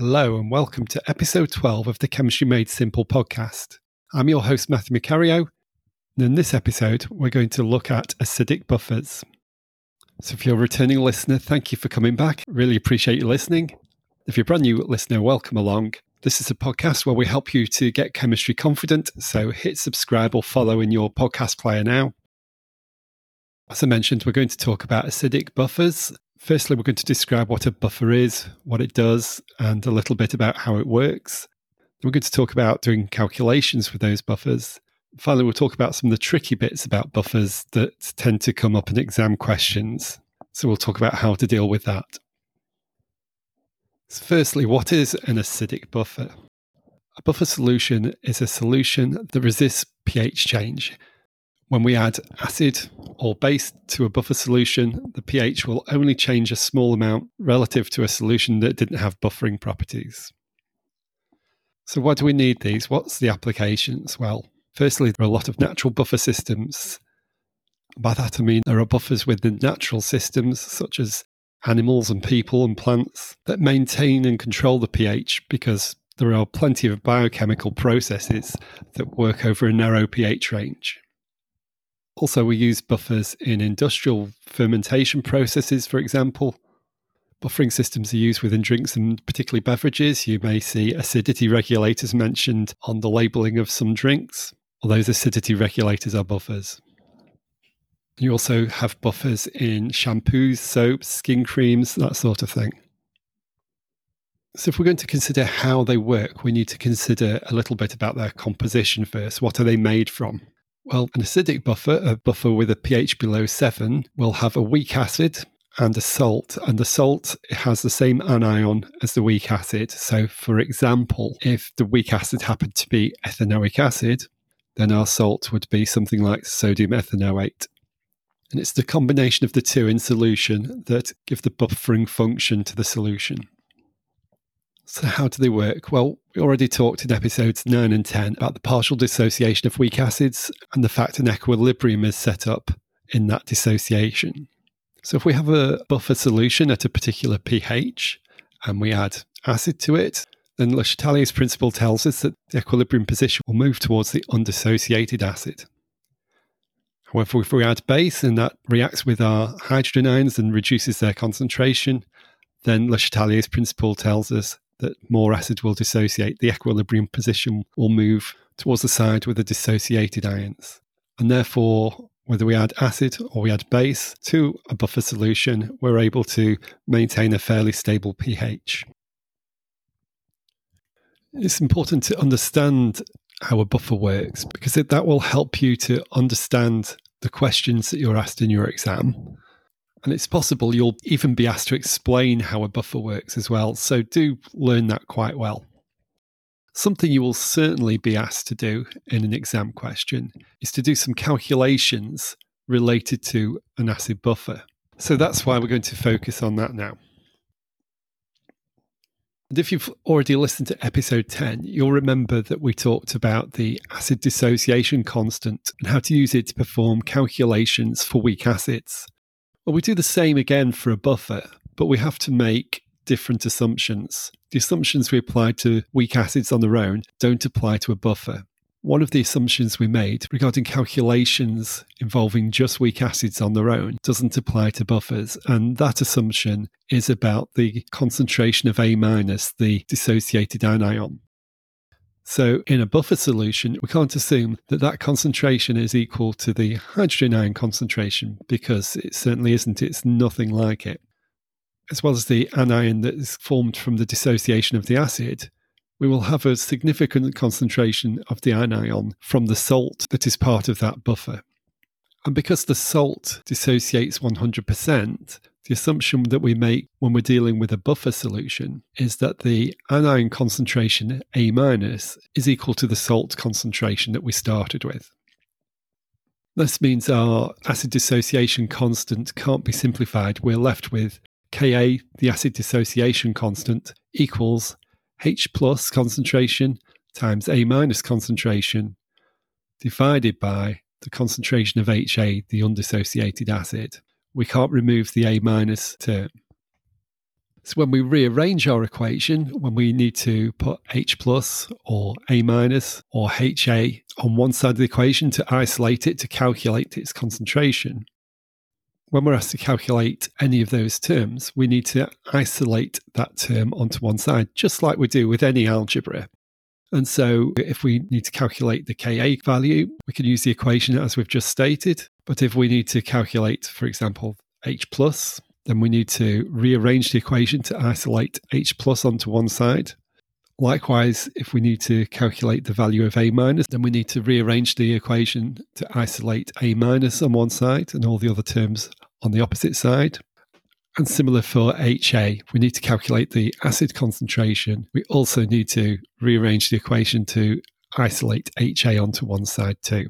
Hello, and welcome to episode 12 of the Chemistry Made Simple podcast. I'm your host, Matthew Macario, and in this episode, we're going to look at acidic buffers. So, if you're a returning listener, thank you for coming back. Really appreciate you listening. If you're a brand new listener, welcome along. This is a podcast where we help you to get chemistry confident. So, hit subscribe or follow in your podcast player now. As I mentioned, we're going to talk about acidic buffers. Firstly, we're going to describe what a buffer is, what it does, and a little bit about how it works. We're going to talk about doing calculations with those buffers. Finally, we'll talk about some of the tricky bits about buffers that tend to come up in exam questions. So, we'll talk about how to deal with that. So firstly, what is an acidic buffer? A buffer solution is a solution that resists pH change. When we add acid or base to a buffer solution, the pH will only change a small amount relative to a solution that didn't have buffering properties. So, why do we need these? What's the applications? Well, firstly, there are a lot of natural buffer systems. By that I mean there are buffers within natural systems, such as animals and people and plants, that maintain and control the pH because there are plenty of biochemical processes that work over a narrow pH range. Also, we use buffers in industrial fermentation processes, for example. Buffering systems are used within drinks and particularly beverages. You may see acidity regulators mentioned on the labeling of some drinks. Well, those acidity regulators are buffers. You also have buffers in shampoos, soaps, skin creams, that sort of thing. So, if we're going to consider how they work, we need to consider a little bit about their composition first. What are they made from? Well, an acidic buffer, a buffer with a pH below 7, will have a weak acid and a salt, and the salt has the same anion as the weak acid. So, for example, if the weak acid happened to be ethanoic acid, then our salt would be something like sodium ethanoate. And it's the combination of the two in solution that give the buffering function to the solution. So, how do they work? Well, we already talked in episodes 9 and 10 about the partial dissociation of weak acids and the fact an equilibrium is set up in that dissociation. So, if we have a buffer solution at a particular pH and we add acid to it, then Le Chatelier's principle tells us that the equilibrium position will move towards the undissociated acid. However, if we add base and that reacts with our hydrogen ions and reduces their concentration, then Le Chatelier's principle tells us that more acid will dissociate, the equilibrium position will move towards the side with the dissociated ions. And therefore, whether we add acid or we add base to a buffer solution, we're able to maintain a fairly stable pH. It's important to understand how a buffer works because that will help you to understand the questions that you're asked in your exam and it's possible you'll even be asked to explain how a buffer works as well. So do learn that quite well. Something you will certainly be asked to do in an exam question is to do some calculations related to an acid buffer. So that's why we're going to focus on that now. And if you've already listened to episode 10, you'll remember that we talked about the acid dissociation constant and how to use it to perform calculations for weak acids. Well, we do the same again for a buffer, but we have to make different assumptions. The assumptions we apply to weak acids on their own don't apply to a buffer. One of the assumptions we made regarding calculations involving just weak acids on their own doesn't apply to buffers, and that assumption is about the concentration of A minus, the dissociated anion. So, in a buffer solution, we can't assume that that concentration is equal to the hydrogen ion concentration because it certainly isn't. It's nothing like it. As well as the anion that is formed from the dissociation of the acid, we will have a significant concentration of the anion from the salt that is part of that buffer. And because the salt dissociates 100%, the assumption that we make when we're dealing with a buffer solution is that the anion concentration A minus is equal to the salt concentration that we started with. This means our acid dissociation constant can't be simplified. We're left with Ka, the acid dissociation constant, equals H plus concentration times A minus concentration divided by the concentration of HA, the undissociated acid we can't remove the A minus term. So when we rearrange our equation, when we need to put H plus or A minus or HA on one side of the equation to isolate it to calculate its concentration, when we're asked to calculate any of those terms, we need to isolate that term onto one side, just like we do with any algebra. And so if we need to calculate the Ka value, we can use the equation as we've just stated. But if we need to calculate, for example, H plus, then we need to rearrange the equation to isolate H plus onto one side. Likewise, if we need to calculate the value of A minus, then we need to rearrange the equation to isolate A minus on one side and all the other terms on the opposite side. And similar for HA, we need to calculate the acid concentration. We also need to rearrange the equation to isolate HA onto one side too.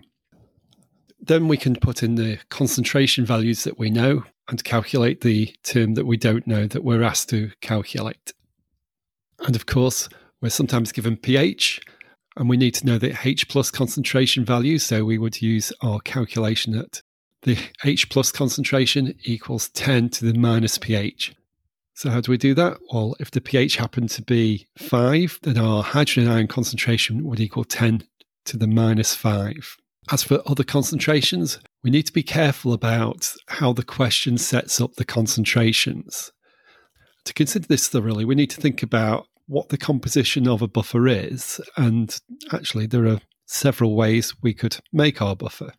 Then we can put in the concentration values that we know and calculate the term that we don't know that we're asked to calculate. And of course, we're sometimes given pH, and we need to know the H plus concentration value. So we would use our calculation at the H plus concentration equals 10 to the minus pH. So how do we do that? Well, if the pH happened to be 5, then our hydrogen ion concentration would equal 10 to the minus 5. As for other concentrations, we need to be careful about how the question sets up the concentrations. To consider this thoroughly, we need to think about what the composition of a buffer is, and actually, there are several ways we could make our buffer.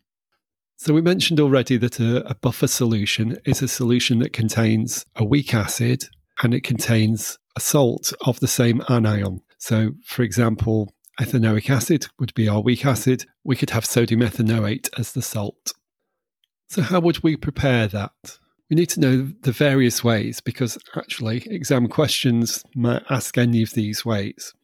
So, we mentioned already that a, a, buffer solution is a solution that contains a weak acid and it contains a salt of the same anion. So, for example, ethanoic acid would be our weak acid. We could have sodium ethanoate as the salt. So, how would we prepare that? We need to know the various ways because actually, exam questions might ask any of these ways.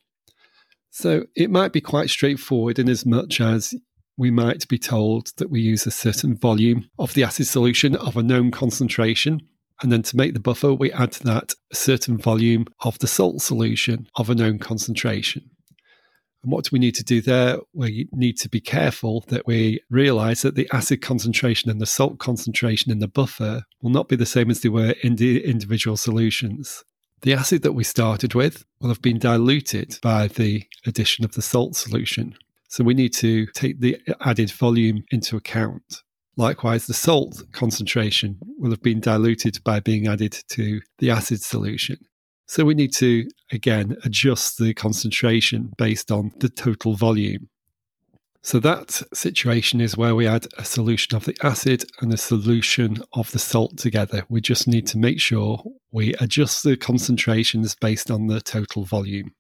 So, it might be quite straightforward in as much as we might be told that we use a certain volume of the acid solution of a known concentration. And then to make the buffer, we add to that a certain volume of the salt solution of a known concentration. And what do we need to do there? We need to be careful that we realize that the acid concentration and the salt concentration in the buffer will not be the same as they were in the individual solutions. The acid that we started with will have been diluted by the addition of the salt solution. So we need to take the added volume into account. Likewise, the salt concentration will have been diluted by being added to the acid solution. So we need to, again, adjust the concentration based on the total volume. So that situation is where we add a solution of the acid and a solution of the salt together. We just need to make sure we adjust the concentrations based on the total volume.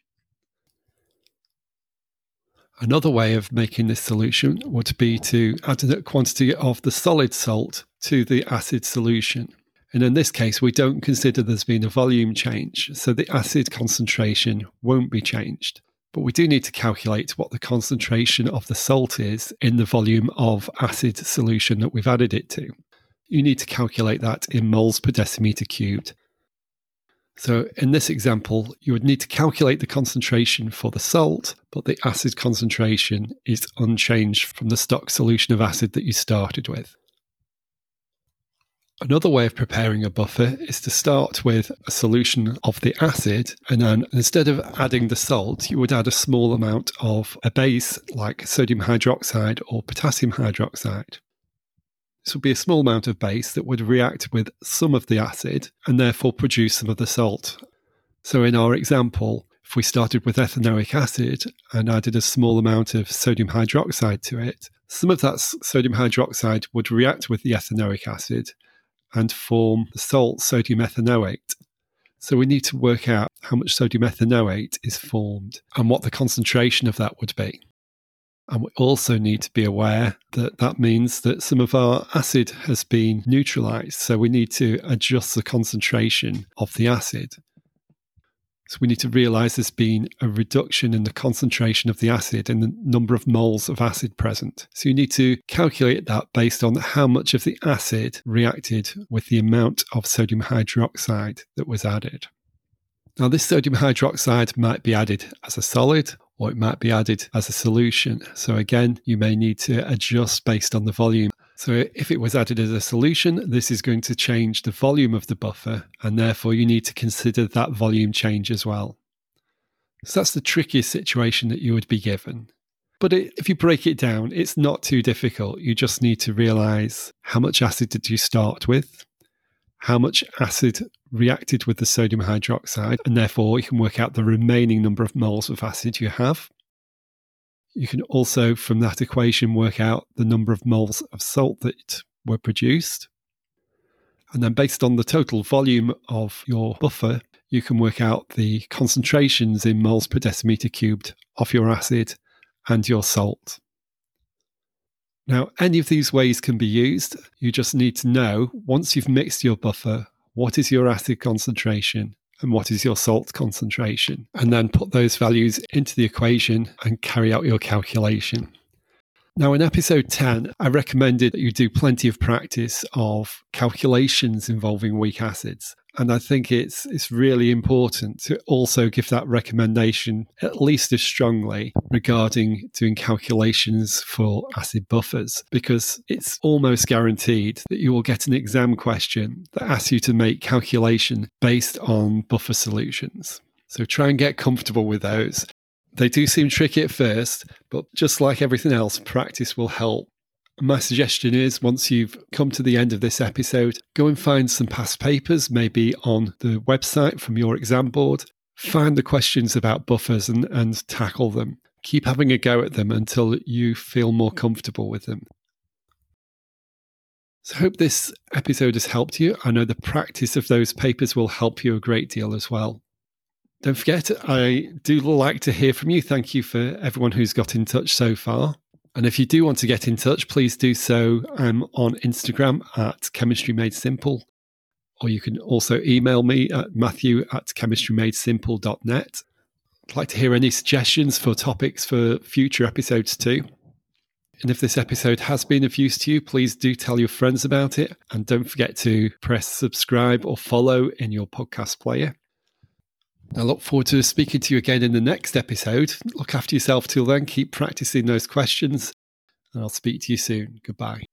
Another way of making this solution would be to add a quantity of the solid salt to the acid solution. And in this case, we don't consider there's been a volume change, so the acid concentration won't be changed. But we do need to calculate what the concentration of the salt is in the volume of acid solution that we've added it to. You need to calculate that in moles per decimeter cubed. So in this example, you would need to calculate the concentration for the salt, but the acid concentration is unchanged from the stock solution of acid that you started with. Another way of preparing a buffer is to start with a solution of the acid, and then instead of adding the salt, you would add a small amount of a base like sodium hydroxide or potassium hydroxide. This would be a small amount of base that would react with some of the acid and therefore produce some of the salt. So, in our example, if we started with ethanoic acid and added a small amount of sodium hydroxide to it, some of that sodium hydroxide would react with the ethanoic acid and form the salt sodium ethanoate. So we need to work out how much sodium ethanoate is formed and what the concentration of that would be. And we also need to be aware that that means that some of our acid has been neutralized. So we need to adjust the concentration of the acid. So we need to realize there's been a reduction in the concentration of the acid and the number of moles of acid present. So you need to calculate that based on how much of the acid reacted with the amount of sodium hydroxide that was added. Now, this sodium hydroxide might be added as a solid or it might be added as a solution. So again, you may need to adjust based on the volume. So if it was added as a solution, this is going to change the volume of the buffer, and therefore you need to consider that volume change as well. So that's the trickiest situation that you would be given. But it, if you break it down, it's not too difficult. You just need to realize how much acid did you start with, how much acid reacted with the sodium hydroxide, and therefore you can work out the remaining number of moles of acid you have. You can also, from that equation, work out the number of moles of salt that were produced. And then, based on the total volume of your buffer, you can work out the concentrations in moles per decimeter cubed of your acid and your salt. Now, any of these ways can be used. You just need to know once you've mixed your buffer, what is your acid concentration and what is your salt concentration, and then put those values into the equation and carry out your calculation. Now, in episode 10, I recommended that you do plenty of practice of calculations involving weak acids. And I think it's it's really important to also give that recommendation at least as strongly regarding doing calculations for acid buffers because it's almost guaranteed that you will get an exam question that asks you to make calculation based on buffer solutions. So try and get comfortable with those. They do seem tricky at first, but just like everything else, practice will help my suggestion is once you've come to the end of this episode, go and find some past papers, maybe on the website from your exam board. Find the questions about buffers and, and tackle them. Keep having a go at them until you feel more comfortable with them. So, I hope this episode has helped you. I know the practice of those papers will help you a great deal as well. Don't forget, I do like to hear from you. Thank you for everyone who's got in touch so far. And if you do want to get in touch, please do so I'm on Instagram at Chemistry Made Simple. Or you can also email me at matthew at chemistrymadesimple.net. I'd like to hear any suggestions for topics for future episodes too. And if this episode has been of use to you, please do tell your friends about it. And don't forget to press subscribe or follow in your podcast player. I look forward to speaking to you again in the next episode. Look after yourself till then. Keep practicing those questions, and I'll speak to you soon. Goodbye.